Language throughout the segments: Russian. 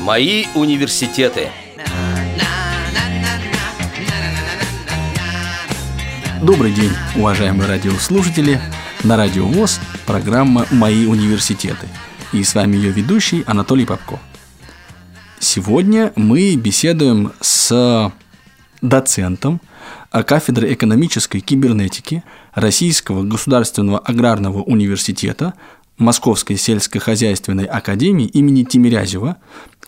Мои университеты. Добрый день, уважаемые радиослушатели. На Радио ВОЗ программа «Мои университеты». И с вами ее ведущий Анатолий Попко. Сегодня мы беседуем с доцентом кафедры экономической кибернетики Российского государственного аграрного университета Московской сельскохозяйственной академии имени Тимирязева,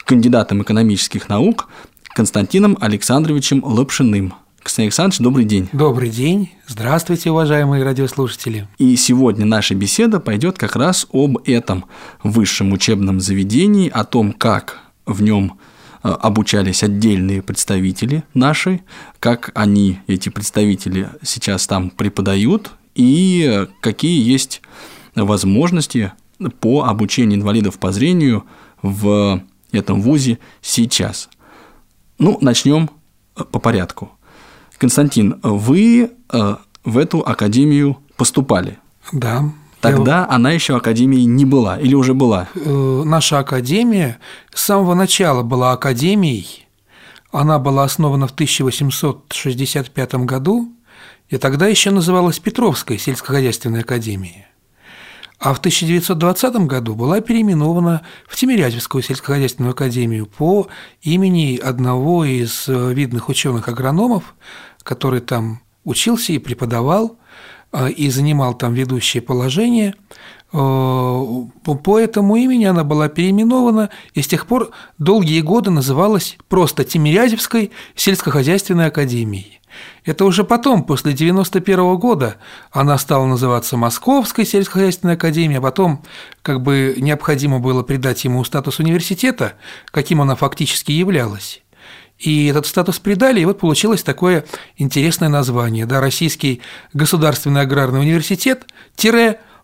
кандидатом экономических наук Константином Александровичем Лапшиным. Константин Александрович, добрый день. Добрый день. Здравствуйте, уважаемые радиослушатели. И сегодня наша беседа пойдет как раз об этом высшем учебном заведении, о том, как в нем э, обучались отдельные представители наши, как они, эти представители, сейчас там преподают, и какие есть возможности по обучению инвалидов по зрению в этом вузе сейчас. Ну, начнем э, по порядку. Константин, вы э, в эту академию поступали? Да. Тогда я... она еще академией не была или уже была? Э, наша академия с самого начала была академией. Она была основана в 1865 году, и тогда еще называлась Петровская сельскохозяйственная академия а в 1920 году была переименована в Тимирязевскую сельскохозяйственную академию по имени одного из э, видных ученых-агрономов, который там учился и преподавал, э, и занимал там ведущее положение. Э, по этому имени она была переименована и с тех пор долгие годы называлась просто Тимирязевской сельскохозяйственной академией. Это уже потом, после 91 года, она стала называться Московской сельскохозяйственной академией, а потом как бы необходимо было придать ему статус университета, каким она фактически являлась. И этот статус придали, и вот получилось такое интересное название, да, Российский государственный аграрный университет –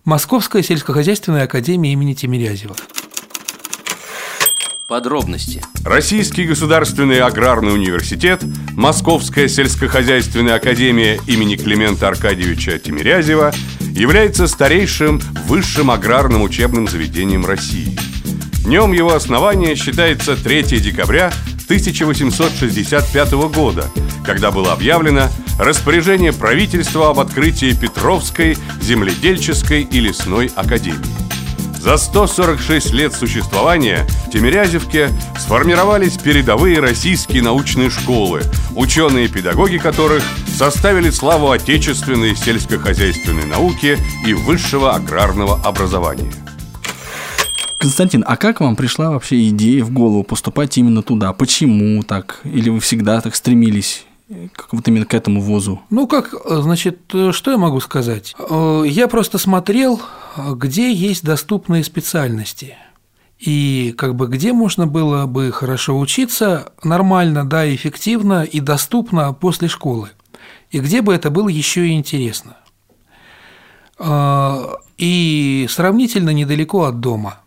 Московская сельскохозяйственная академия имени Тимирязева. Подробности. Российский государственный аграрный университет, Московская сельскохозяйственная академия имени Климента Аркадьевича Тимирязева является старейшим высшим аграрным учебным заведением России. Днем его основания считается 3 декабря 1865 года, когда было объявлено распоряжение правительства об открытии Петровской земледельческой и лесной академии. За 146 лет существования в Тимирязевке сформировались передовые российские научные школы, ученые-педагоги которых составили славу отечественной сельскохозяйственной науки и высшего аграрного образования. Константин, а как вам пришла вообще идея в голову поступать именно туда? Почему так? Или вы всегда так стремились как вот именно к этому вузу? Ну, как, значит, что я могу сказать? Э, я просто смотрел, где есть доступные специальности. И как бы где можно было бы хорошо учиться нормально, да, эффективно и доступно после школы. И где бы это было еще и интересно. Э, и сравнительно недалеко от дома.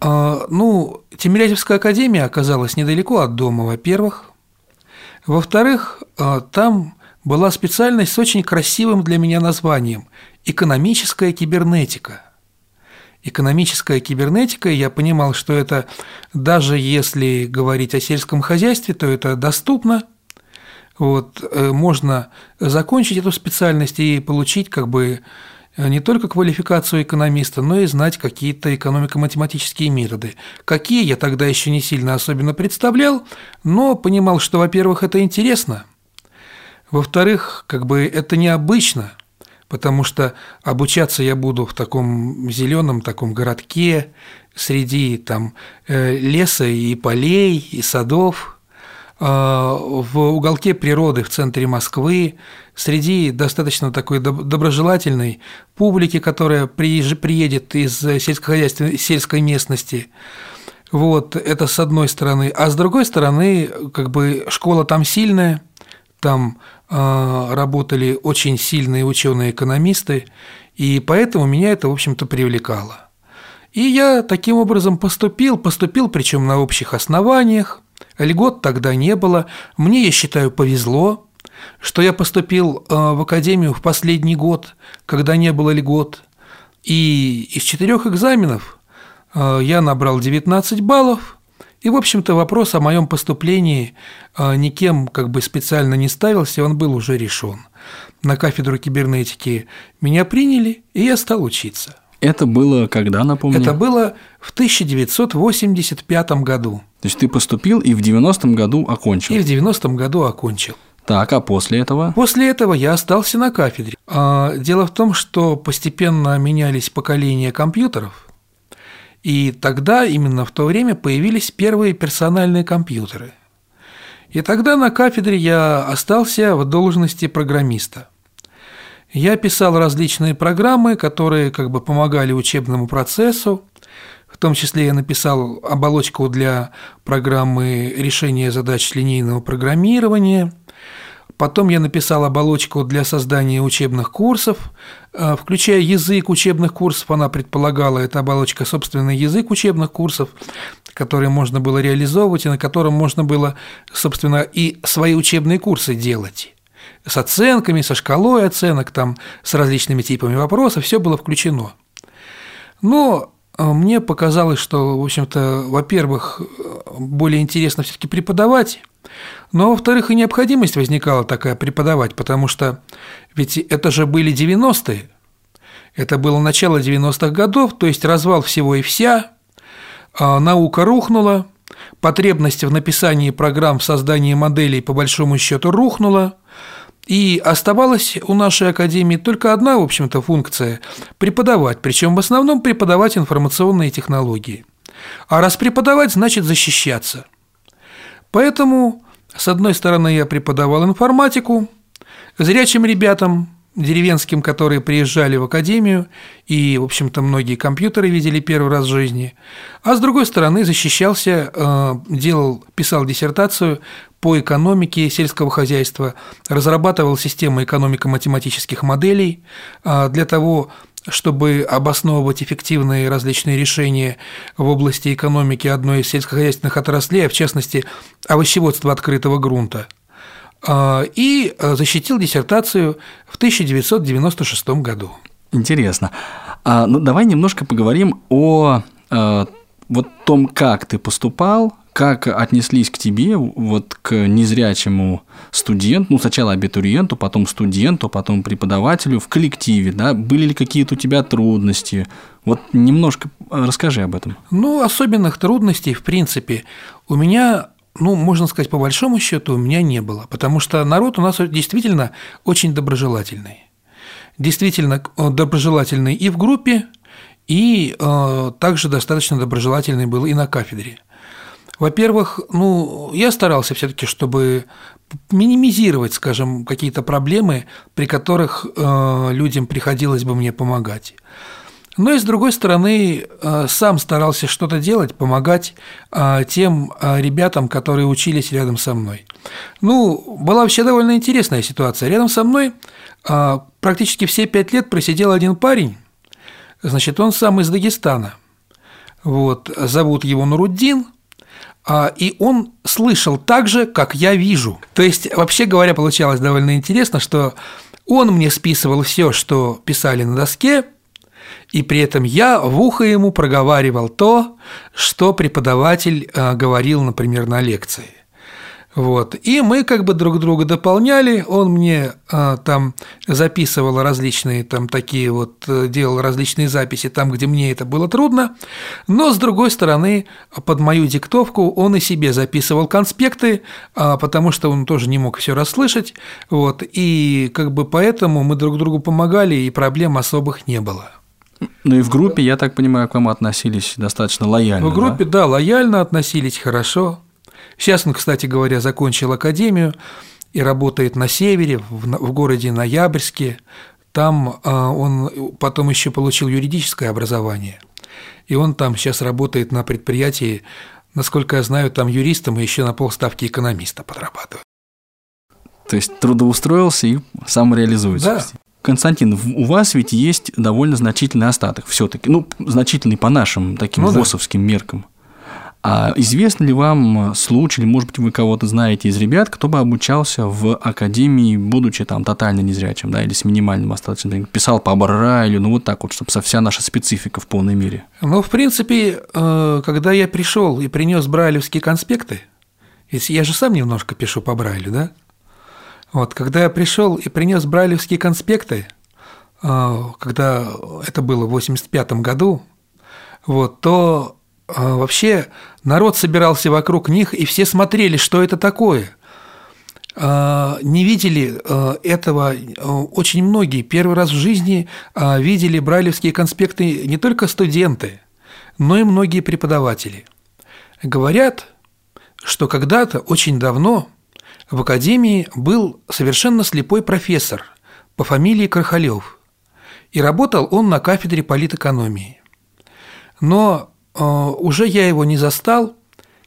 Э, ну, Тимирязевская академия оказалась недалеко от дома, во-первых – во-вторых, э, там была специальность с очень красивым для меня названием – экономическая кибернетика. Экономическая кибернетика, я понимал, что это даже если говорить о сельском хозяйстве, то это доступно, вот, э, можно закончить эту специальность и получить как бы не только квалификацию экономиста, но и знать какие-то экономико-математические методы. Какие я тогда еще не сильно особенно представлял, но понимал, что, во-первых, это интересно, во-вторых, как бы это необычно, потому что обучаться я буду в таком зеленом таком городке среди там э, леса и полей и садов – в уголке природы в центре Москвы, среди достаточно такой доброжелательной публики, которая приедет из сельскохозяйственной сельской местности. Вот, это с одной стороны. А с другой стороны, как бы школа там сильная, там э, работали очень сильные ученые-экономисты, и поэтому меня это, в общем-то, привлекало. И я таким образом поступил, поступил причем на общих основаниях, Льгот тогда не было. Мне, я считаю, повезло, что я поступил э, в академию в последний год, когда не было льгот. И из четырех экзаменов э, я набрал 19 баллов, И, в общем-то, вопрос о моем поступлении а, никем как бы специально не ставился, он был уже решен. На кафедру кибернетики меня приняли, и я стал учиться. Это было когда, напомню? Это было в 1985 году. То есть ты поступил и в 90-м году окончил? И в 90-м году окончил. Так, а после этого? После этого я остался на кафедре. А, дело в том, что постепенно менялись поколения компьютеров, и тогда, именно в то время, появились первые персональные компьютеры. И тогда на кафедре я остался в должности программиста. Я писал различные программы, которые как бы помогали учебному процессу, в том числе я написал оболочку для программы решения задач линейного программирования – Потом я написал оболочку для создания учебных курсов, э, включая язык учебных курсов. Она предполагала, эта оболочка, собственный язык учебных курсов, который можно было реализовывать и на котором можно было, собственно, и свои учебные курсы делать с оценками, со шкалой оценок, там, с различными типами вопросов, все было включено. Но мне показалось, что, в общем-то, во-первых, более интересно все-таки преподавать, но, во-вторых, и необходимость возникала такая преподавать, потому что ведь это же были 90-е, это было начало 90-х годов, то есть развал всего и вся, а наука рухнула, потребность в написании программ, в создании моделей по большому счету рухнула, и оставалась у нашей академии только одна, в общем-то, функция – преподавать, причем в основном преподавать информационные технологии. А раз преподавать, значит защищаться. Поэтому с одной стороны, я преподавал информатику зрячим ребятам, деревенским, которые приезжали в академию, и, в общем-то, многие компьютеры видели первый раз в жизни. А с другой стороны, защищался, э, делал, писал диссертацию по экономике сельского хозяйства, разрабатывал систему экономико-математических моделей э, для того, чтобы обосновывать эффективные различные решения в области экономики одной из сельскохозяйственных отраслей, а в частности овощеводства открытого грунта, и защитил диссертацию в 1996 году. Интересно. А, ну, давай немножко поговорим о а, вот том, как ты поступал, как отнеслись к тебе, вот к незрячему студенту, ну, сначала абитуриенту, потом студенту, потом преподавателю в коллективе, да, были ли какие-то у тебя трудности? Вот немножко э, расскажи об этом. Ну, особенных трудностей, в принципе, у меня ну, можно сказать, по большому счету у меня не было, потому что народ у нас действительно очень доброжелательный. Действительно э, доброжелательный и в группе, и э, также достаточно доброжелательный был и на кафедре. Во-первых, ну, я старался все-таки, чтобы минимизировать, скажем, какие-то проблемы, при которых э, людям приходилось бы мне помогать. Но и с другой стороны, э, сам старался что-то делать, помогать э, тем э, ребятам, которые учились рядом со мной. Ну, была вообще довольно интересная ситуация. Рядом со мной практически все пять лет просидел один парень, значит, он сам из Дагестана. Вот, зовут его Нуруддин – и он слышал так же, как я вижу. То есть, вообще говоря, получалось довольно интересно, что он мне списывал все, что писали на доске, и при этом я в ухо ему проговаривал то, что преподаватель а, говорил, например, на лекции. Вот. И мы как бы друг друга дополняли, он мне а, там записывал различные там такие вот, э, делал различные записи там, где мне это было трудно, но с другой стороны, под мою диктовку он и себе записывал конспекты, а, потому что он тоже не мог все расслышать, вот, и как бы поэтому мы друг другу помогали, и проблем особых не было. Ну и в группе, я так понимаю, к вам относились достаточно лояльно. В группе, да, да лояльно относились, хорошо. Сейчас он, кстати говоря, закончил академию и работает на севере, в городе Ноябрьске. Там а, он потом еще получил юридическое образование. И он там сейчас работает на предприятии, насколько я знаю, там юристом и еще на полставки экономиста подрабатывает. То есть трудоустроился и сам реализуется. Да. Константин, у вас ведь есть довольно значительный остаток все-таки, ну, значительный по нашим таким ну, ВОСовским да. меркам. А известно ли вам случай, или, может быть, вы кого-то знаете из ребят, кто бы обучался в академии, будучи там тотально незрячим, да, или с минимальным остаточным, писал по Брайлю, ну вот так вот, чтобы вся наша специфика в полной мере? Ну, в принципе, э, когда я пришел и принес брайлевские конспекты, я же сам немножко пишу по Брайлю, да? Вот, когда я пришел и принес брайлевские конспекты, э, когда это было в 85 году, вот, то а, вообще народ собирался вокруг них, и все смотрели, что это такое. А, не видели а, этого очень многие. Первый раз в жизни видели брайлевские конспекты не только студенты, но и многие преподаватели. Говорят, что когда-то, очень давно, в академии был совершенно слепой профессор по фамилии Крахалев, и работал он на кафедре политэкономии. Но а, уже я его не застал,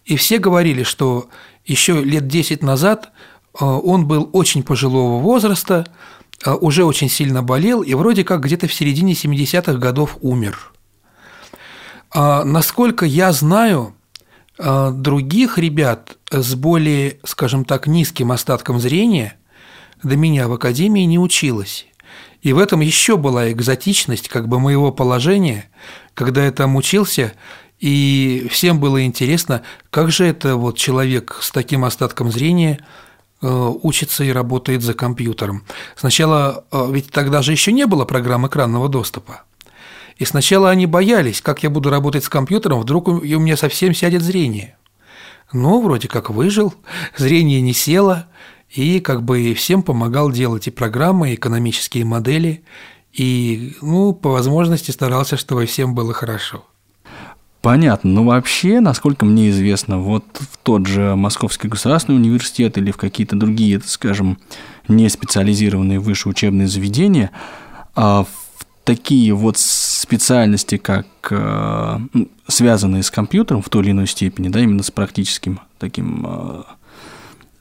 и все говорили, что еще лет 10 назад а, он был очень пожилого возраста, а, уже очень сильно болел и вроде как где-то в середине 70-х годов умер. Насколько я знаю, других ребят с более, скажем так, низким остатком зрения до меня в академии не училось. И в этом еще была экзотичность как бы моего положения, когда я там учился, и всем было интересно, как же это вот человек с таким остатком зрения э, учится и работает за компьютером. Сначала, э, ведь тогда же еще не было программ экранного доступа. И сначала они боялись, как я буду работать с компьютером, вдруг у меня совсем сядет зрение. Но вроде как выжил, зрение не село, и как бы всем помогал делать и программы, и экономические модели, и, ну, по возможности старался, чтобы всем было хорошо. Понятно. Но вообще, насколько мне известно, вот в тот же Московский государственный университет или в какие-то другие, скажем, не специализированные высшие учебные заведения, а в такие вот специальности, как э, связанные с компьютером в той или иной степени, да, именно с практическим таким э,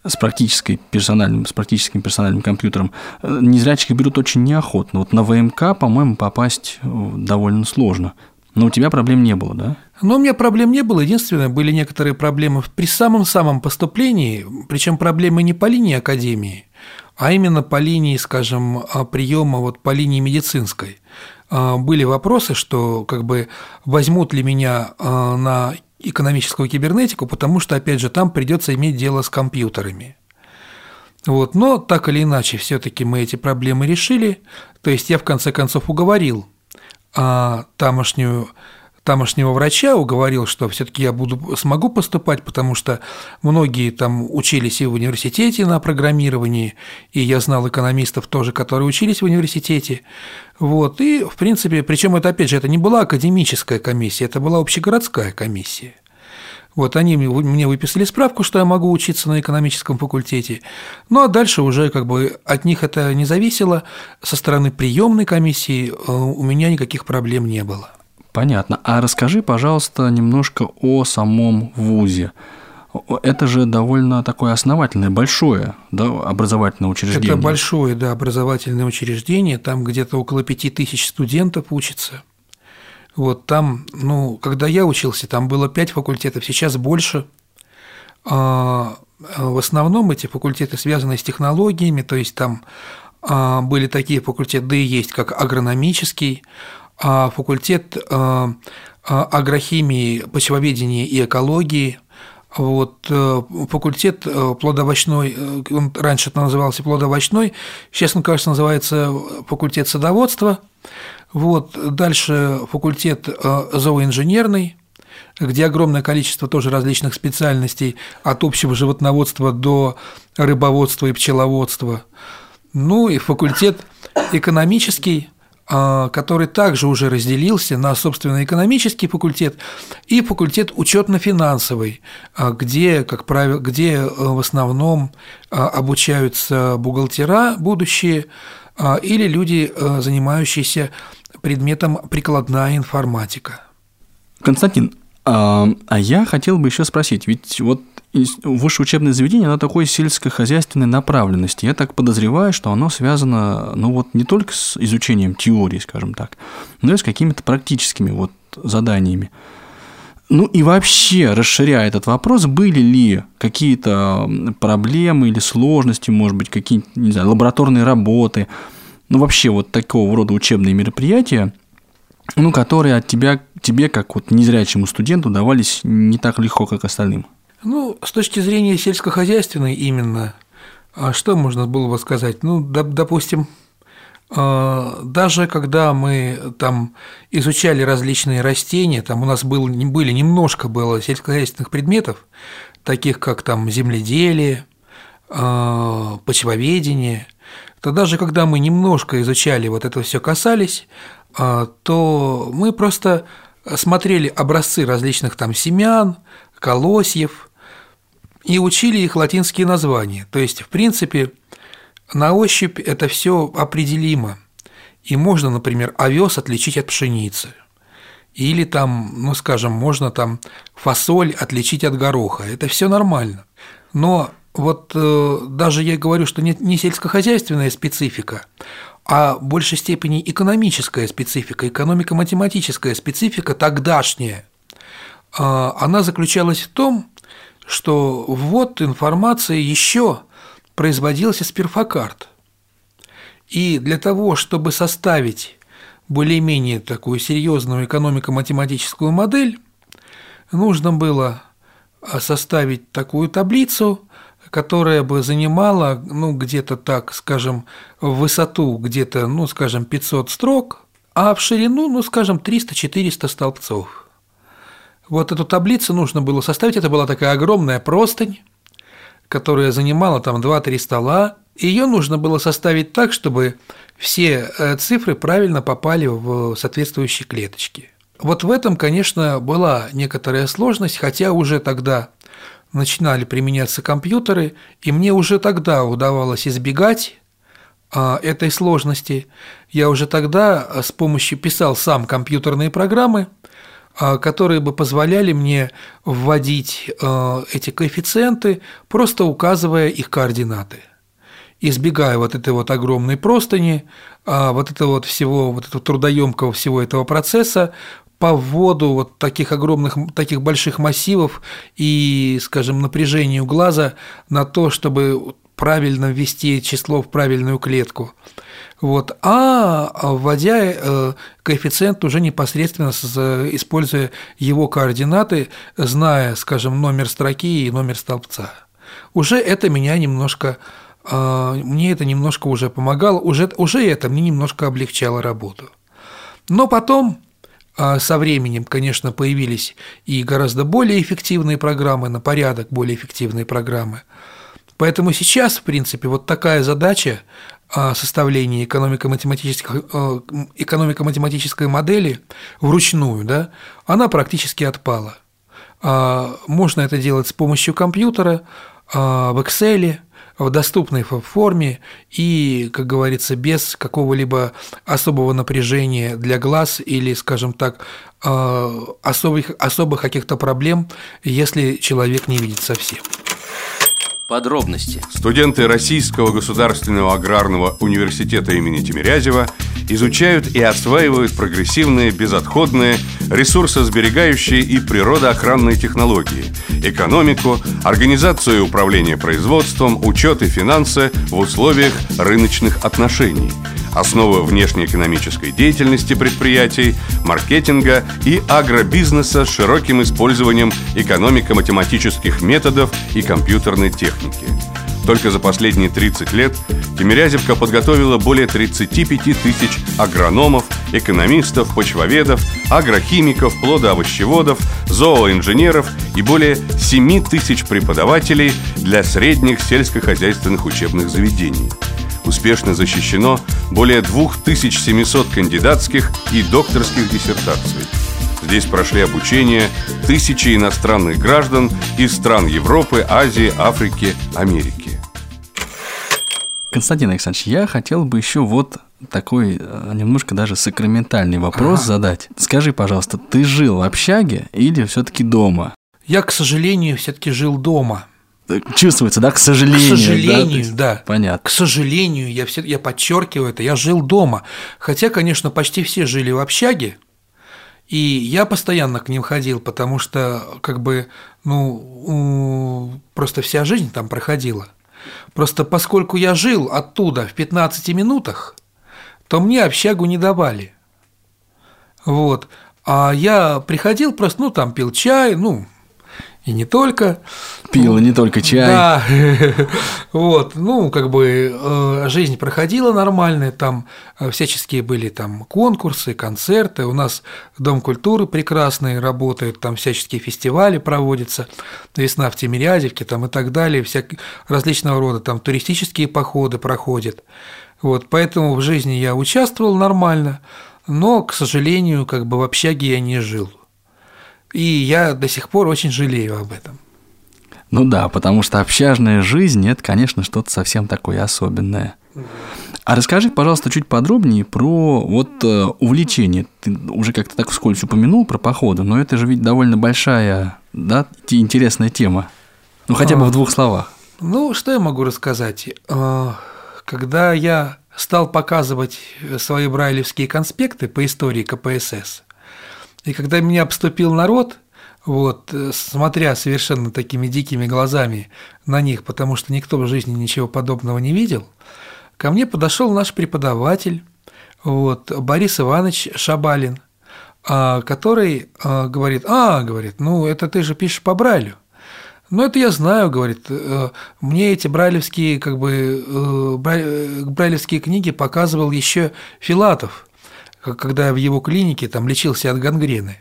с практической персональным, с практическим персональным компьютером, э, незрячие берут очень неохотно. Вот на ВМК, по-моему, попасть довольно сложно. Но у тебя проблем не было, да? Но у меня проблем не было. Единственное, были некоторые проблемы при самом-самом поступлении, причем проблемы не по линии академии, а именно по линии, скажем, а, приема вот по линии медицинской. А, были вопросы, что как бы возьмут ли меня а, на экономическую кибернетику, потому что, опять же, там придется иметь дело с компьютерами. Вот, но так или иначе, все-таки мы эти проблемы решили. То есть я в конце концов уговорил а, тамошнюю тамошнего врача уговорил, что все-таки я буду, смогу поступать, потому что многие там учились и в университете на программировании, и я знал экономистов тоже, которые учились в университете. Вот, и, в принципе, причем это, опять же, это не была академическая комиссия, это была общегородская комиссия. Вот они мне выписали справку, что я могу учиться на экономическом факультете. Ну а дальше уже как бы от них это не зависело. Со стороны приемной комиссии э, у меня никаких проблем не было. Понятно. А расскажи, пожалуйста, немножко о самом ВУЗе. Это же довольно такое основательное, большое да, образовательное учреждение. Это большое, да, образовательное учреждение. Там где-то около пяти тысяч студентов учатся. Вот там, ну, когда я учился, там было пять факультетов, сейчас больше. А, в основном эти факультеты связаны с технологиями, то есть там а, были такие факультеты, да и есть, как агрономический, а факультет а, а, агрохимии, почвоведения и экологии, вот, э, факультет э, плодовочной, э, он раньше это назывался плодовочной, сейчас он, кажется, называется факультет садоводства. Вот, дальше факультет зооинженерный, где огромное количество тоже различных специальностей, от общего животноводства до рыбоводства и пчеловодства. Ну и факультет экономический, а, который также уже разделился на, собственно, экономический факультет и факультет учетно-финансовый, а, где, как правило, где э, в основном а, обучаются бухгалтера будущие или люди, э, занимающиеся предметом прикладная информатика. Константин, а я хотел бы еще спросить, ведь вот высшее учебное заведение, оно такой сельскохозяйственной направленности. Я так подозреваю, что оно связано, ну вот не только с изучением теории, скажем так, но и с какими-то практическими вот заданиями. Ну и вообще, расширяя этот вопрос, были ли какие-то проблемы или сложности, может быть, какие-то, не знаю, лабораторные работы, ну вообще вот такого рода учебные мероприятия, ну, которые от тебя, тебе, как вот незрячему студенту, давались не так легко, как остальным? Ну, с точки зрения сельскохозяйственной именно, а что можно было бы сказать? Ну, допустим, а, даже когда мы там изучали различные растения, там у нас был, были немножко было сельскохозяйственных предметов, таких как там земледелие, а, почвоведение, то даже когда мы немножко изучали вот это все касались, то мы просто смотрели образцы различных там семян, колосьев и учили их латинские названия. То есть, в принципе, на ощупь это все определимо. И можно, например, овес отличить от пшеницы. Или там, ну скажем, можно там фасоль отличить от гороха. Это все нормально. Но вот э, даже я говорю, что не, не сельскохозяйственная специфика, а в большей степени экономическая специфика, экономико-математическая специфика тогдашняя, э, она заключалась в том, что ввод информации еще производился с перфокарт. И для того, чтобы составить более-менее такую серьезную экономико-математическую модель, нужно было а, составить такую таблицу, которая бы занимала, ну, где-то так, скажем, в высоту где-то, ну, скажем, 500 строк, а в ширину, ну, скажем, 300-400 столбцов. Вот эту таблицу нужно было составить, это была такая огромная простынь, которая занимала там 2-3 стола, ее нужно было составить так, чтобы все э, цифры правильно попали в соответствующие клеточки. Вот в этом, конечно, была некоторая сложность, хотя уже тогда начинали применяться компьютеры, и мне уже тогда удавалось избегать а, этой сложности. Я уже тогда э, с помощью писал сам компьютерные программы, которые бы позволяли мне вводить а, эти коэффициенты, просто указывая их координаты. Избегая вот этой вот огромной простыни, а, вот этого вот всего, вот этого трудоемкого всего этого процесса, по вводу вот таких огромных, таких больших массивов и, скажем, напряжению глаза на то, чтобы правильно ввести число в правильную клетку. Вот. А вводя э, коэффициент уже непосредственно используя его координаты, зная, скажем, номер строки и номер столбца. Уже это меня немножко э, мне это немножко уже помогало, уже, уже это мне немножко облегчало работу. Но потом э, со временем, конечно, появились и гораздо более эффективные программы, на порядок более эффективные программы. Поэтому сейчас, в принципе, вот такая задача составлении экономико-математической, э, экономико-математической модели вручную, да, она практически отпала. А, можно это делать с помощью компьютера, а, в Excel, в доступной форме и, как говорится, без какого-либо особого напряжения для глаз или, скажем так, а, особых, особых каких-то проблем, если человек не видит совсем. Подробности. Студенты Российского государственного аграрного университета имени Тимирязева изучают и осваивают прогрессивные, безотходные, ресурсосберегающие и природоохранные технологии, экономику, организацию и управление производством, учет и финансы в условиях рыночных отношений – основы внешнеэкономической деятельности предприятий, маркетинга и агробизнеса с широким использованием экономико-математических методов и компьютерной техники. Только за последние 30 лет Тимирязевка подготовила более 35 тысяч агрономов, экономистов, почвоведов, агрохимиков, плодоовощеводов, зооинженеров и более 7 тысяч преподавателей для средних сельскохозяйственных учебных заведений – успешно защищено более 2700 кандидатских и докторских диссертаций. Здесь прошли обучение тысячи иностранных граждан из стран Европы, Азии, Африки, Америки. Константин Александрович, я хотел бы еще вот такой э, немножко даже сакраментальный вопрос ага. задать. Скажи, пожалуйста, ты жил в общаге или все-таки дома? Я, к сожалению, все-таки жил дома. Чувствуется, да, к сожалению. К сожалению, да. да. Понятно. К сожалению, я, все, я подчеркиваю это, я жил дома. Хотя, конечно, почти все жили в общаге. И я постоянно к ним ходил, потому что как бы, ну, просто вся жизнь там проходила. Просто поскольку я жил оттуда в 15 минутах, то мне общагу не давали. Вот. А я приходил просто, ну, там пил чай, ну, и не только. Пил, и не только чай. Да, вот, ну, как бы э, жизнь проходила нормальная, там э, всяческие были там конкурсы, концерты, у нас Дом культуры прекрасный работает, там всяческие фестивали проводятся, весна в Тимирязевке там и так далее, всяк... различного рода там туристические походы проходят. Вот, поэтому в жизни я участвовал нормально, но, к сожалению, как бы в общаге я не жил. И я до сих пор очень жалею об этом. Ну да, потому что общажная жизнь – это, конечно, что-то совсем такое особенное. А расскажи, пожалуйста, чуть подробнее про вот э, увлечение. Ты уже как-то так вскользь упомянул про походы, но это же ведь довольно большая, да, интересная тема. Ну, хотя бы в двух словах. Ну, что я могу рассказать? А, когда я стал показывать свои брайлевские конспекты по истории КПСС, и когда меня обступил народ, вот, смотря совершенно такими дикими глазами на них, потому что никто в жизни ничего подобного не видел, ко мне подошел наш преподаватель, вот, Борис Иванович Шабалин, а, который а, говорит, а, говорит, ну, это ты же пишешь по Брайлю. Ну, это я знаю, говорит. Э, мне эти брайлевские, как бы, э, э, брайлевские книги показывал еще Филатов когда в его клинике там лечился от гангрены.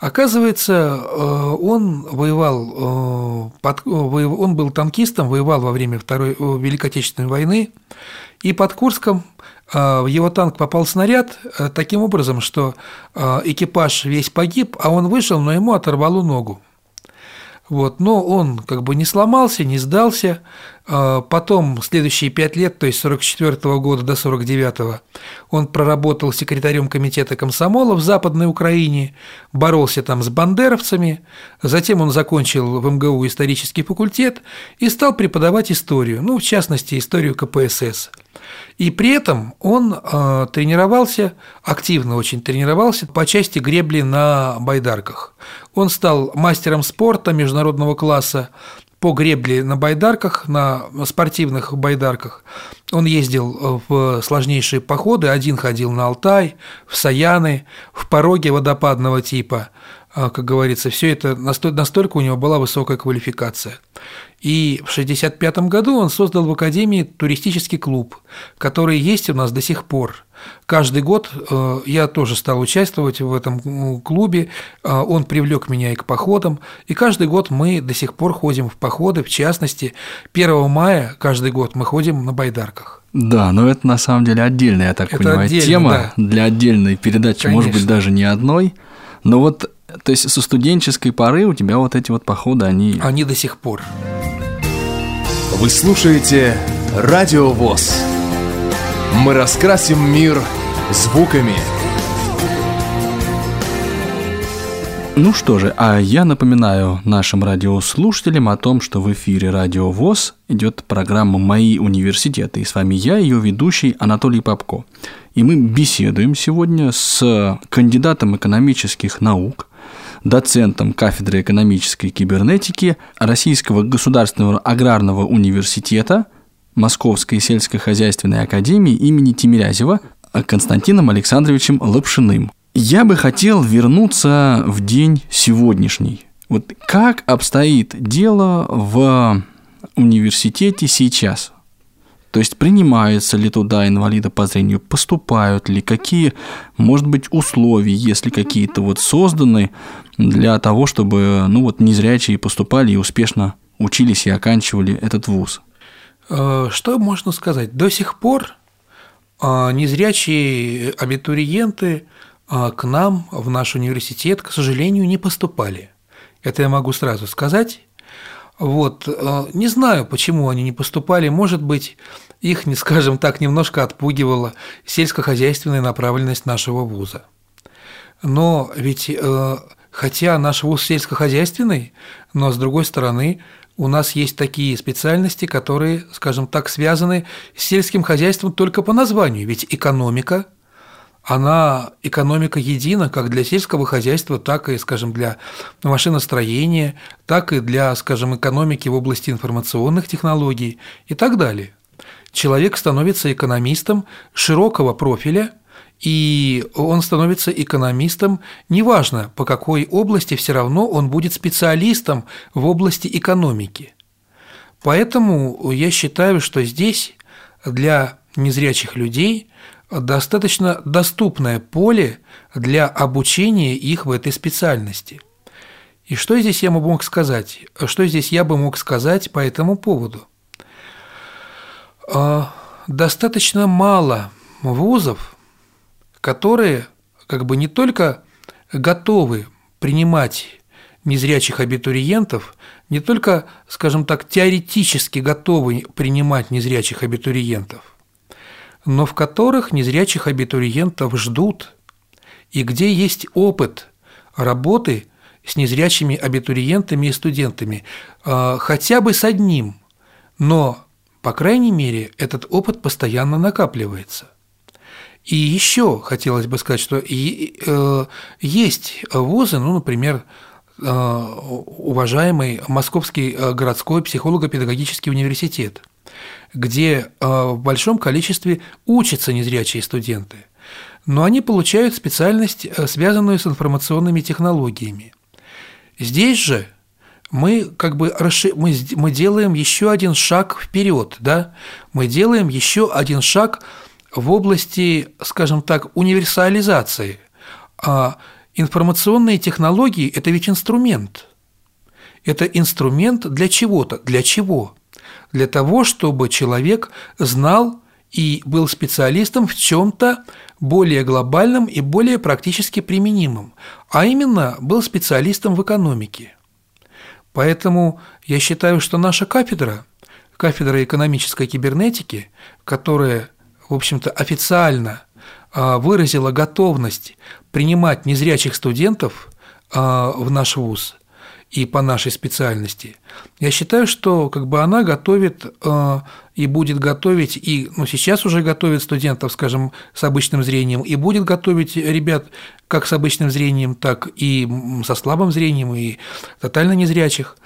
Оказывается, э, он воевал, э, он был танкистом, воевал во время Второй э, Великой Отечественной войны, и под Курском в его танк попал снаряд таким образом, что экипаж весь погиб, а он вышел, но ему оторвало ногу. Вот, но он как бы не сломался, не сдался. А, потом, следующие пять лет, то есть с 44 года до 49 он проработал секретарем комитета комсомола в Западной Украине, боролся там с бандеровцами. Затем он закончил в МГУ исторический факультет и стал преподавать историю, ну, в частности, историю КПСС. И при этом он э, тренировался, активно очень тренировался по части гребли на байдарках. Он стал мастером спорта международного класса по гребле на байдарках, на спортивных байдарках. Он ездил в сложнейшие походы, один ходил на Алтай, в Саяны, в пороги водопадного типа – как говорится, все это настолько у него была высокая квалификация. И в 1965 году он создал в Академии туристический клуб, который есть у нас до сих пор. Каждый год э, я тоже стал участвовать в этом клубе, а, он привлек меня и к походам, и каждый год мы до сих пор ходим в походы, в частности, 1 мая каждый год мы ходим на байдарках. Да, но это на самом деле отдельная, я так это понимаю, тема да. для отдельной передачи, Конечно. может быть, даже не одной. Но вот то есть со студенческой поры у тебя вот эти вот походы, они... Они до сих пор. Вы слушаете Радио ВОЗ. Мы раскрасим мир звуками. Ну что же, а я напоминаю нашим радиослушателям о том, что в эфире Радио ВОЗ идет программа «Мои университеты», и с вами я, ее ведущий Анатолий Попко. И мы беседуем сегодня с кандидатом экономических наук, доцентом кафедры экономической кибернетики Российского государственного аграрного университета Московской сельскохозяйственной академии имени Тимирязева Константином Александровичем Лапшиным. Я бы хотел вернуться в день сегодняшний. Вот как обстоит дело в университете сейчас? То есть принимаются ли туда инвалиды по зрению, поступают ли, какие, может быть, условия, если какие-то вот созданы для того, чтобы, ну вот, незрячие поступали и успешно учились и оканчивали этот вуз? Э, что можно сказать? До сих пор э, незрячие абитуриенты э, к нам в наш университет, к сожалению, не поступали. Это я могу сразу сказать. Вот. Не знаю, почему они не поступали. Может быть, их, не скажем так, немножко отпугивала сельскохозяйственная направленность нашего вуза. Но ведь Хотя наш вуз сельскохозяйственный, но с другой стороны, у нас есть такие специальности, которые, скажем так, связаны с сельским хозяйством только по названию. Ведь экономика, она экономика едина как для сельского хозяйства, так и, скажем, для машиностроения, так и для, скажем, экономики в области информационных технологий и так далее. Человек становится экономистом широкого профиля, и он становится экономистом, неважно по какой области, все равно он будет специалистом в области экономики. Поэтому я считаю, что здесь для незрячих людей достаточно доступное поле для обучения их в этой специальности. И что здесь я мог сказать? Что здесь я бы мог сказать по этому поводу? А, достаточно мало вузов, которые как бы не только готовы принимать незрячих абитуриентов, не только, скажем так, теоретически готовы принимать незрячих абитуриентов, но в которых незрячих абитуриентов ждут, и где есть опыт работы с незрячими абитуриентами и студентами, а, хотя бы с одним, но, по крайней мере, этот опыт постоянно накапливается. И еще хотелось бы сказать, что э, есть вузы, ну, например, э, уважаемый Московский э, городской психолого-педагогический университет, где э, в большом количестве учатся незрячие студенты, но они получают специальность, э, связанную с информационными технологиями. Здесь же мы как бы расши... мы, мы делаем еще один шаг вперед, да? Мы делаем еще один шаг в области, скажем так, универсализации. А информационные технологии – это ведь инструмент. Это инструмент для чего-то. Для чего? Для того, чтобы человек знал и был специалистом в чем-то более глобальном и более практически применимом, а именно был специалистом в экономике. Поэтому я считаю, что наша кафедра, кафедра экономической кибернетики, которая, в общем-то, официально а, выразила готовность принимать незрячих студентов а, в наш вуз, и по нашей специальности. Я считаю, что как бы она готовит э, и будет готовить, и ну, сейчас уже готовит студентов, скажем, с обычным зрением, и будет готовить ребят как с обычным зрением, так и со слабым зрением, и тотально незрячих,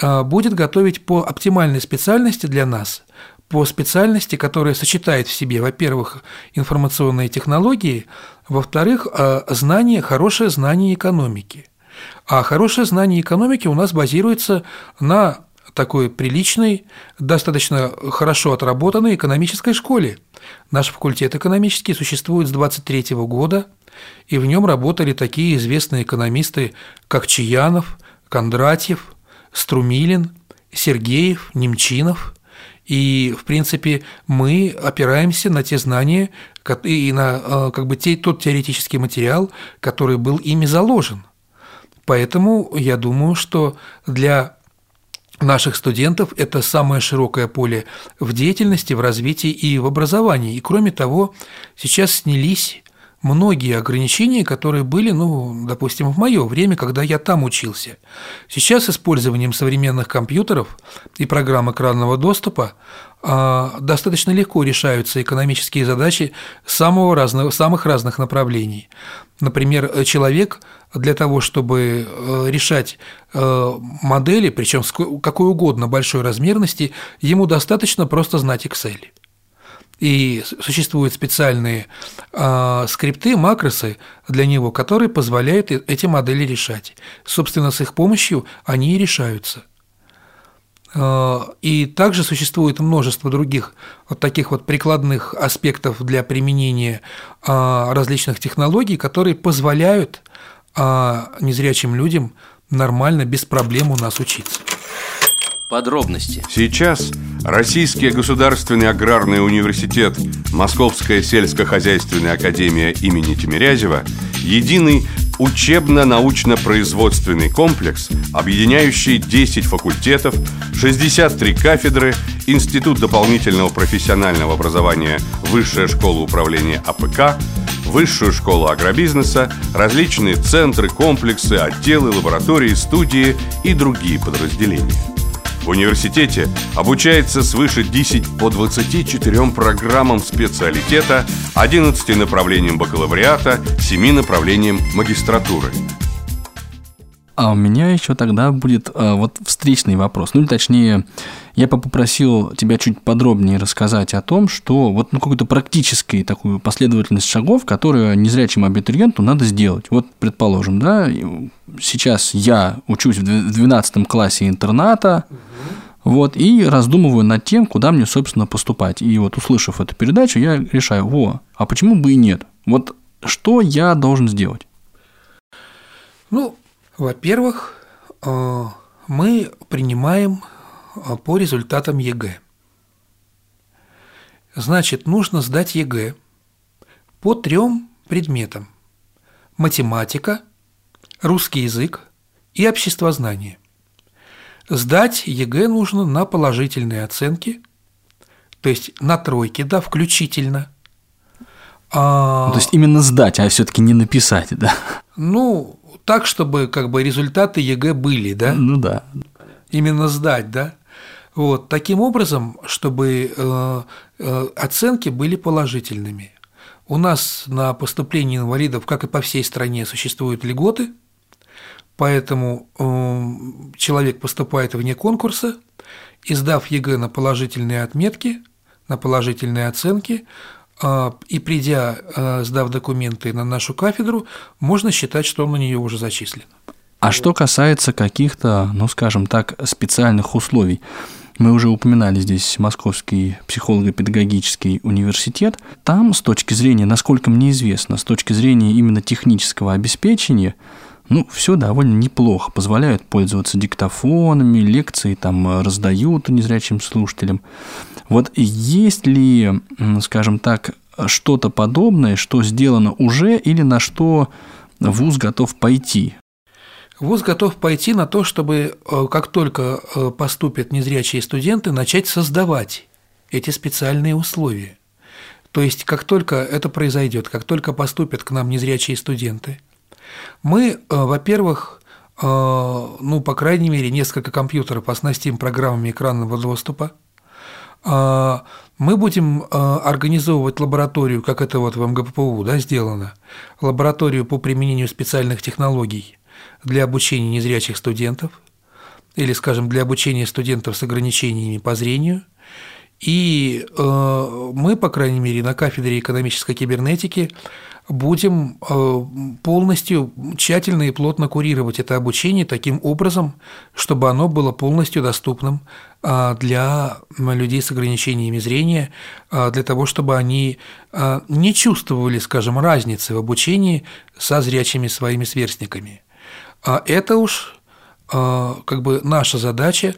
э, будет готовить по оптимальной специальности для нас, по специальности, которая сочетает в себе, во-первых, информационные технологии, во-вторых, э, знание, хорошее знание экономики – а хорошее знание экономики у нас базируется на такой приличной, достаточно хорошо отработанной экономической школе. Наш факультет экономический существует с 23 года, и в нем работали такие известные экономисты, как Чаянов, Кондратьев, Струмилин, Сергеев, Немчинов. И, в принципе, мы опираемся на те знания и на э, как бы, тот теоретический материал, который был ими заложен – Поэтому я думаю, что для наших студентов это самое широкое поле в деятельности, в развитии и в образовании. И кроме того, сейчас снялись многие ограничения, которые были, ну, допустим, в мое время, когда я там учился. Сейчас использованием современных компьютеров и программ экранного доступа а, достаточно легко решаются экономические задачи самого разного, самых разных направлений. Например, человек для того, чтобы э, решать э, модели, причем какой угодно большой размерности, ему достаточно просто знать Excel. И существуют специальные э, скрипты, макросы для него, которые позволяют эти модели решать. Собственно, с их помощью они и решаются. И также существует множество других вот таких вот прикладных аспектов для применения различных технологий, которые позволяют а незрячим людям нормально, без проблем у нас учиться. Подробности. Сейчас Российский государственный аграрный университет, Московская сельскохозяйственная академия имени Тимирязева – единый учебно-научно-производственный комплекс, объединяющий 10 факультетов, 63 кафедры, Институт дополнительного профессионального образования Высшая школа управления АПК, Высшую школу агробизнеса, различные центры, комплексы, отделы, лаборатории, студии и другие подразделения. В университете обучается свыше 10 по 24 программам специалитета, 11 направлениям бакалавриата, 7 направлениям магистратуры. А у меня еще тогда будет а, вот встречный вопрос. Ну, или точнее, я бы попросил тебя чуть подробнее рассказать о том, что вот ну, какую-то практическую такую последовательность шагов, которую незрячему абитуриенту надо сделать. Вот, предположим, да, сейчас я учусь в 12 классе интерната, вот, и раздумываю над тем, куда мне, собственно, поступать. И вот, услышав эту передачу, я решаю, о, а почему бы и нет? Вот что я должен сделать? Ну, во-первых, э, мы принимаем э, по результатам ЕГЭ. Значит, нужно сдать ЕГЭ по трем предметам. Математика, русский язык и обществознание. Сдать ЕГЭ нужно на положительные оценки, то есть на тройки, да, включительно. А... То есть именно сдать, а все-таки не написать, да? Ну, так, чтобы как бы результаты ЕГЭ были, да? Ну да. Именно сдать, да? Вот, таким образом, чтобы э, э, оценки были положительными. У нас на поступление инвалидов, как и по всей стране, существуют льготы, поэтому э, человек поступает вне конкурса, и сдав ЕГЭ на положительные отметки, на положительные оценки, и придя, а, сдав документы на нашу кафедру, можно считать, что он на нее уже зачислен. А что касается каких-то, ну скажем так, специальных условий, мы уже упоминали здесь Московский психолого-педагогический университет. Там, с точки зрения, насколько мне известно, с точки зрения именно технического обеспечения, ну, все довольно неплохо. Позволяют пользоваться диктофонами, лекции там раздают незрячим слушателям. Вот есть ли, скажем так, что-то подобное, что сделано уже или на что ВУЗ готов пойти? ВУЗ готов пойти на то, чтобы э, как только э, поступят незрячие студенты, начать создавать эти специальные условия. То есть, как только это произойдет, как только поступят к нам незрячие студенты, мы, э, во-первых, ну, по крайней мере, несколько компьютеров оснастим программами экранного доступа, мы будем а, организовывать лабораторию, как это вот в МГППУ да, сделано, лабораторию по применению специальных технологий для обучения незрячих студентов или, скажем, для обучения студентов с ограничениями по зрению. И э, мы, по крайней мере, на кафедре экономической кибернетики будем э, полностью тщательно и плотно курировать это обучение таким образом, чтобы оно было полностью доступным а, для людей с ограничениями зрения, а, для того, чтобы они не чувствовали, скажем, разницы в обучении со зрячими своими сверстниками. А это уж как бы наша задача,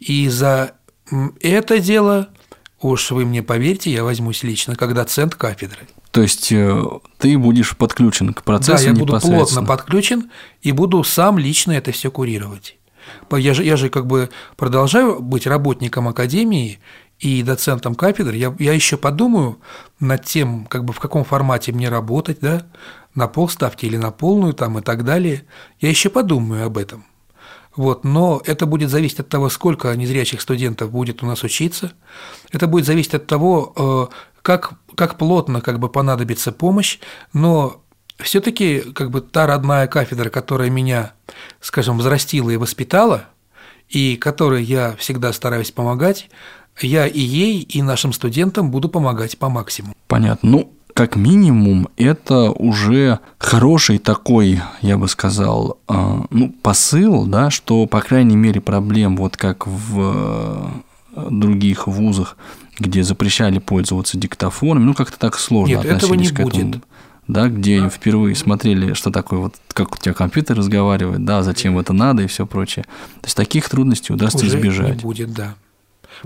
и за это дело, уж вы мне поверьте, я возьмусь лично как доцент кафедры. То есть э, ты будешь подключен к процессу Да, я буду плотно подключен и буду сам лично это все курировать. Я же, я же как бы продолжаю быть работником академии и доцентом кафедры. Я, я еще подумаю над тем, как бы в каком формате мне работать, да, на полставки или на полную там и так далее. Я еще подумаю об этом. Вот, но это будет зависеть от того, сколько незрячих студентов будет у нас учиться. Это будет зависеть от того, э, как, как плотно как бы понадобится помощь, но все-таки как бы та родная кафедра, которая меня, скажем, взрастила и воспитала, и которой я всегда стараюсь помогать, я и ей, и нашим студентам буду помогать по максимуму. Понятно. Ну, как минимум, это уже хороший такой, я бы сказал, а, ну, посыл, да, что, по крайней мере, проблем, вот как в э, других вузах, где запрещали пользоваться диктофонами, ну как-то так сложно Нет, этого не к этому. Будет. Да, где впервые смотрели, что такое, вот как у тебя компьютер разговаривает, да, зачем это надо и все прочее. То есть таких трудностей удастся Уже избежать. Не будет, да.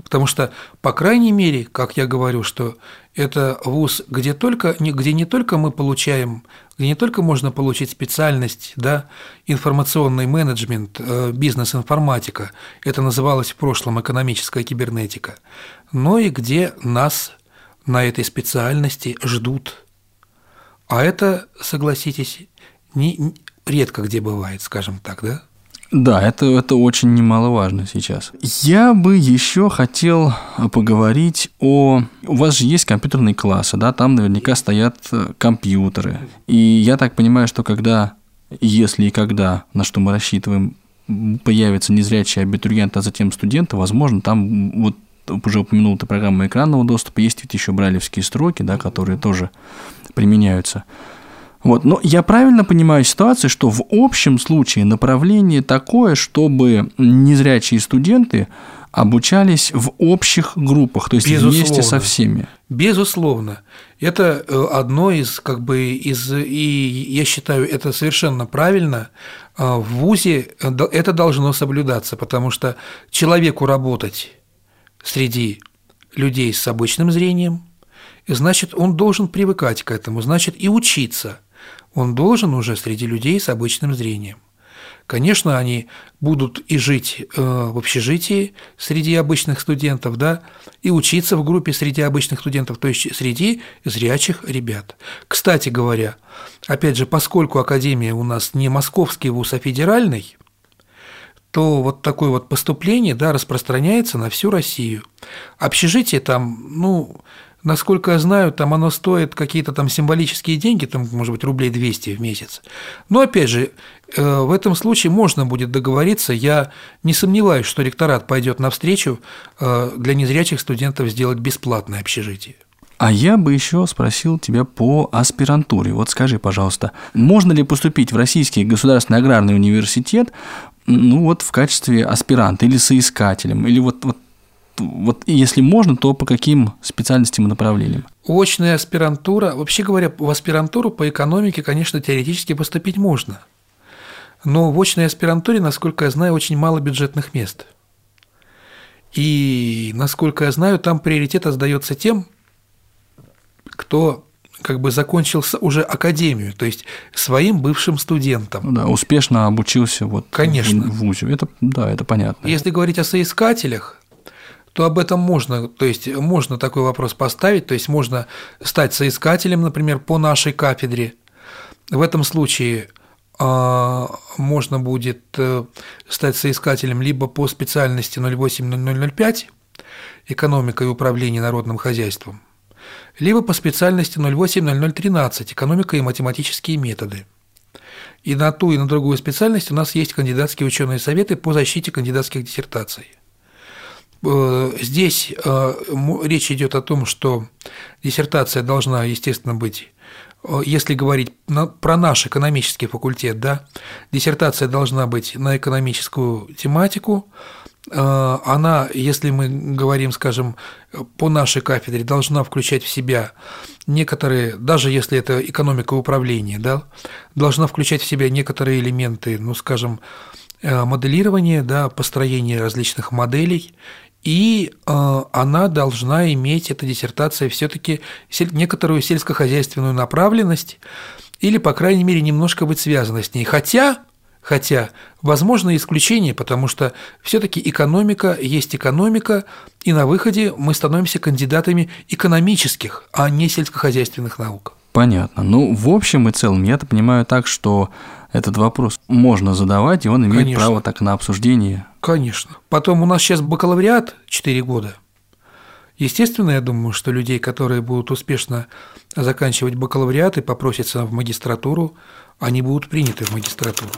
Потому что, по крайней мере, как я говорю, что это вуз, где, только, где не только мы получаем, где не только можно получить специальность, да, информационный менеджмент, э, бизнес-информатика, это называлось в прошлом экономическая кибернетика, но и где нас на этой специальности ждут. А это, согласитесь, не, редко где бывает, скажем так, да? Да, это, это очень немаловажно сейчас. Я бы еще хотел поговорить о... У вас же есть компьютерные классы, да, там наверняка стоят э, компьютеры. И я так понимаю, что когда, если и когда, на что мы рассчитываем, появится незрячий абитуриент, а затем студенты, возможно, там вот уже упомянул ты программу экранного доступа, есть ведь еще брайлевские строки, да, которые тоже применяются. Вот. Но я правильно понимаю ситуацию, что в общем случае направление такое, чтобы незрячие студенты обучались в общих группах, то есть Безусловно. вместе со всеми. Безусловно. Это э, одно из, как бы, из, и я считаю, это совершенно правильно. А, в ВУЗе э, это должно соблюдаться, потому что человеку работать среди людей с обычным зрением, значит, он должен привыкать к этому, значит, и учиться – он должен уже среди людей с обычным зрением. Конечно, они будут и жить э, в общежитии среди обычных студентов, да, и учиться в группе среди обычных студентов, то есть среди зрячих ребят. Кстати говоря, опять же, поскольку Академия у нас не московский вуз, а федеральный, то вот такое вот поступление да, распространяется на всю Россию. Общежитие там, ну, Насколько я знаю, там оно стоит какие-то там символические деньги, там, может быть, рублей 200 в месяц. Но, опять же, э, в этом случае можно будет договориться. Я не сомневаюсь, что ректорат пойдет навстречу э, для незрячих студентов сделать бесплатное общежитие. А я бы еще спросил тебя по аспирантуре. Вот скажи, пожалуйста, можно ли поступить в Российский государственный аграрный университет ну вот в качестве аспиранта или соискателем, или вот, вот вот если можно, то по каким специальностям и направлениям? Очная аспирантура. Вообще говоря, в аспирантуру по экономике, конечно, теоретически поступить можно. Но в очной аспирантуре, насколько я знаю, очень мало бюджетных мест. И, насколько я знаю, там приоритет отдается тем, кто как бы закончил уже академию, то есть своим бывшим студентам. Да, успешно обучился вот Конечно. в ВУЗе. Это, да, это понятно. Если говорить о соискателях, то об этом можно, то есть можно такой вопрос поставить, то есть можно стать соискателем, например, по нашей кафедре. В этом случае а, можно будет э, стать соискателем либо по специальности 08005 экономика и управление народным хозяйством, либо по специальности 080013 экономика и математические методы. И на ту, и на другую специальность у нас есть кандидатские ученые советы по защите кандидатских диссертаций. Э, здесь э, речь идет о том, что диссертация должна, естественно, быть э, если говорить про наш экономический факультет, да, диссертация должна быть на экономическую тематику. Она, если мы говорим, скажем, по нашей кафедре, должна включать в себя некоторые, даже если это экономика управления, да, должна включать в себя некоторые элементы, ну, скажем, моделирования, да, построения различных моделей и э, она должна иметь, эта диссертация, все-таки некоторую сельскохозяйственную направленность или, по крайней мере, немножко быть связана с ней. Хотя, хотя, возможно исключение, потому что все-таки экономика есть экономика, и на выходе мы становимся кандидатами экономических, а не сельскохозяйственных наук. Понятно. Ну, в общем и целом, я это понимаю так, что этот вопрос можно задавать, и он имеет Конечно. право так на обсуждение. Конечно. Потом у нас сейчас бакалавриат 4 года. Естественно, я думаю, что людей, которые будут успешно заканчивать бакалавриат и попросятся в магистратуру, они будут приняты в магистратуру.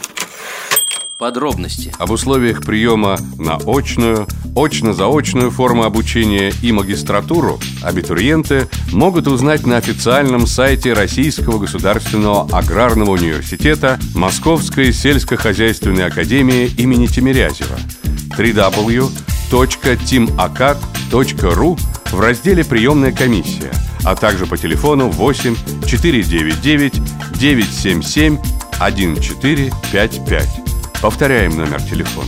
Подробности. Об условиях приема на очную, очно-заочную форму обучения и магистратуру абитуриенты могут узнать на официальном сайте Российского государственного аграрного университета Московской сельскохозяйственной академии имени Тимирязева www.timacat.ru в разделе «Приемная комиссия», а также по телефону 8 499 977 1455. Повторяем номер телефона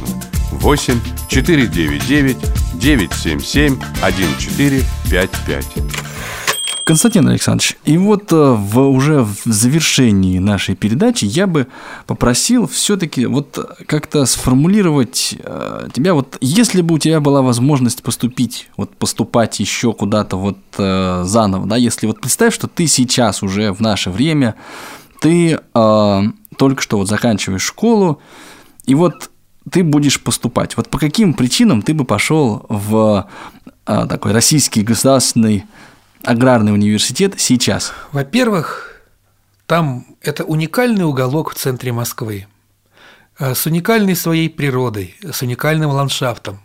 8 499 977 1455. Константин Александрович, и вот э, в, уже в завершении нашей передачи я бы попросил все-таки вот как-то сформулировать э, тебя, вот если бы у тебя была возможность поступить, вот поступать еще куда-то вот э, заново, да, если вот представь, что ты сейчас уже в наше время, ты э, только что вот заканчиваешь школу, и вот ты будешь поступать. Вот по каким причинам ты бы пошел в а, такой российский государственный аграрный университет сейчас? Во-первых, там это уникальный уголок в центре Москвы а, с уникальной своей природой, с уникальным ландшафтом.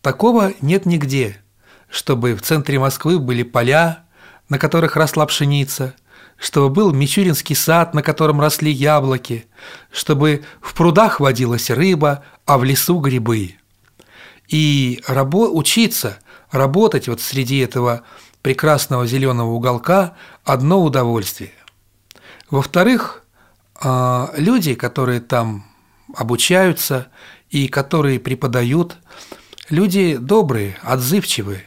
Такого нет нигде, чтобы в центре Москвы были поля, на которых росла пшеница, чтобы был Мичуринский сад, на котором росли яблоки, чтобы в прудах водилась рыба, а в лесу грибы. И рабо- учиться, работать вот среди этого прекрасного зеленого уголка – одно удовольствие. Во-вторых, а, люди, которые там обучаются и которые преподают, люди добрые, отзывчивые.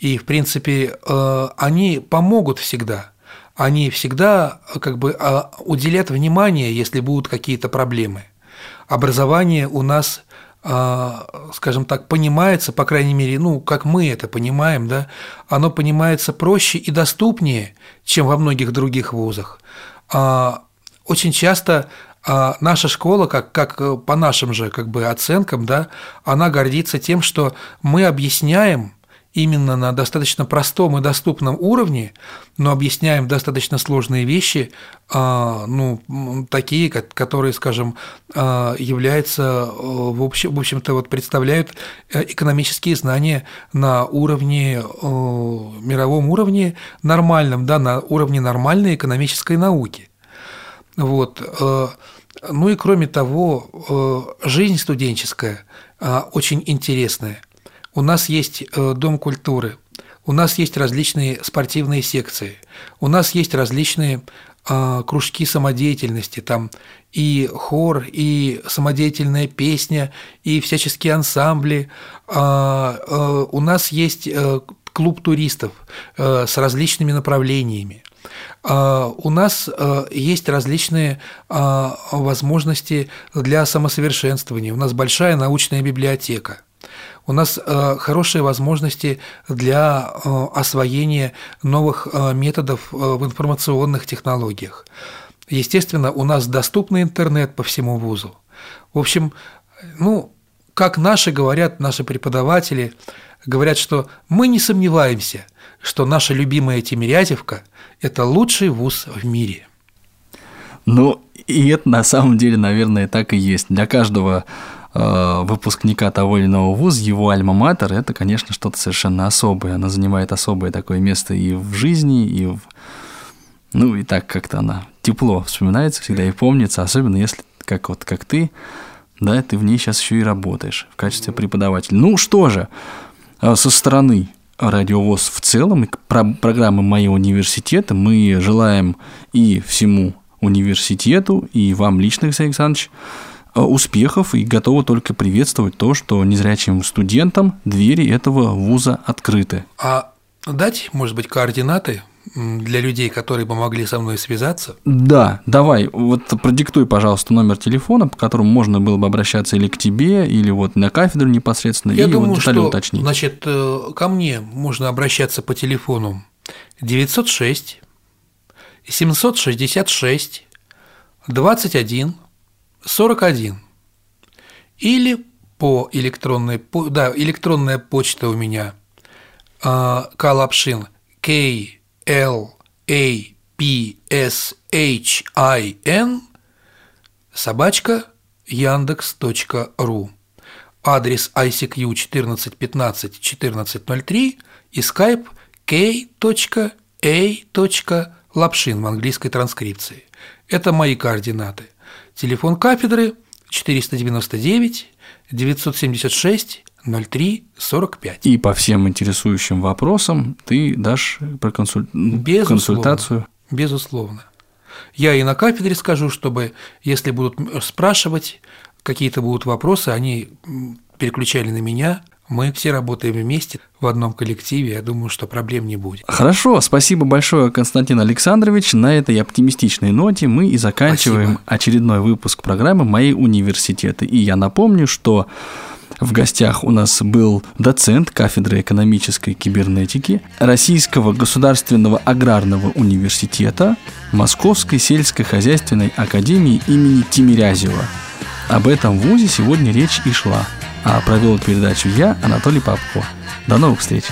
И, в принципе, э, они помогут всегда. Они всегда как бы а, уделят внимание, если будут какие-то проблемы. Образование у нас а, скажем так, понимается, по крайней мере, ну, как мы это понимаем, да, оно понимается проще и доступнее, чем во многих других вузах. А, очень часто наша школа, как, как э, по нашим же как бы оценкам, да, она гордится тем, что мы объясняем именно на достаточно простом и доступном уровне, но объясняем достаточно сложные вещи, а, ну, такие, которые, скажем, а, являются, э, в общем, в общем-то, вот представляют э, экономические знания на уровне, э, мировом уровне нормальном, да, на уровне нормальной экономической науки. Вот. Ну и кроме того, жизнь студенческая очень интересная. У нас есть э, Дом культуры, у нас есть различные спортивные секции, у нас есть различные а, кружки самодеятельности, там и хор, и самодеятельная песня, и всяческие ансамбли. А, э, у нас есть э, клуб туристов с различными направлениями. А, у нас есть различные возможности для самосовершенствования. У нас большая научная библиотека – у нас э, хорошие возможности для э, освоения новых э, методов в информационных технологиях. Естественно, у нас доступный интернет по всему вузу. В общем, ну, как наши говорят, наши преподаватели говорят, что мы не сомневаемся, что наша любимая Тимирязевка – это лучший вуз в мире. Ну, и это на самом деле, наверное, так и есть. Для каждого выпускника того или иного вуза, его альма-матер, это, конечно, что-то совершенно особое. Она занимает особое такое место и в жизни, и в... Ну, и так как-то она тепло вспоминается всегда и помнится, особенно если, как вот как ты, да, ты в ней сейчас еще и работаешь в качестве преподавателя. Ну что же, э, со стороны радиовоз в целом и программы моего университета мы желаем и всему университету, и вам лично, Алексей Александрович, Э, успехов и готова только приветствовать то, что незрячим студентам двери этого вуза открыты. А дать, может быть, координаты для людей, которые бы могли со мной связаться? Да, давай, вот продиктуй, пожалуйста, номер телефона, по которому можно было бы обращаться или к тебе, или вот на кафедру непосредственно, Я или думаю, вот детали что, уточнить. Значит, э, ко мне можно обращаться по телефону 906 766 21 41. Или по электронной, да, электронная почта у меня Калапшин K L A P S H I N собачка яндекс.ру адрес ICQ 1415 1403 и skype k.a.lapshin в английской транскрипции. Это мои координаты – Телефон кафедры 499 976 03 45. И по всем интересующим вопросам ты дашь проконсуль... Безусловно. консультацию? Безусловно. Я и на кафедре скажу, чтобы, если будут спрашивать, какие-то будут вопросы, они переключали на меня, мы все работаем вместе в одном коллективе, я думаю, что проблем не будет. Хорошо, спасибо большое, Константин Александрович. На этой оптимистичной ноте мы и заканчиваем спасибо. очередной выпуск программы «Мои университеты». И я напомню, что в гостях у нас был доцент кафедры экономической кибернетики Российского государственного аграрного университета Московской сельскохозяйственной академии имени Тимирязева об этом вузе сегодня речь и шла. А провел передачу я, Анатолий Попко. До новых встреч!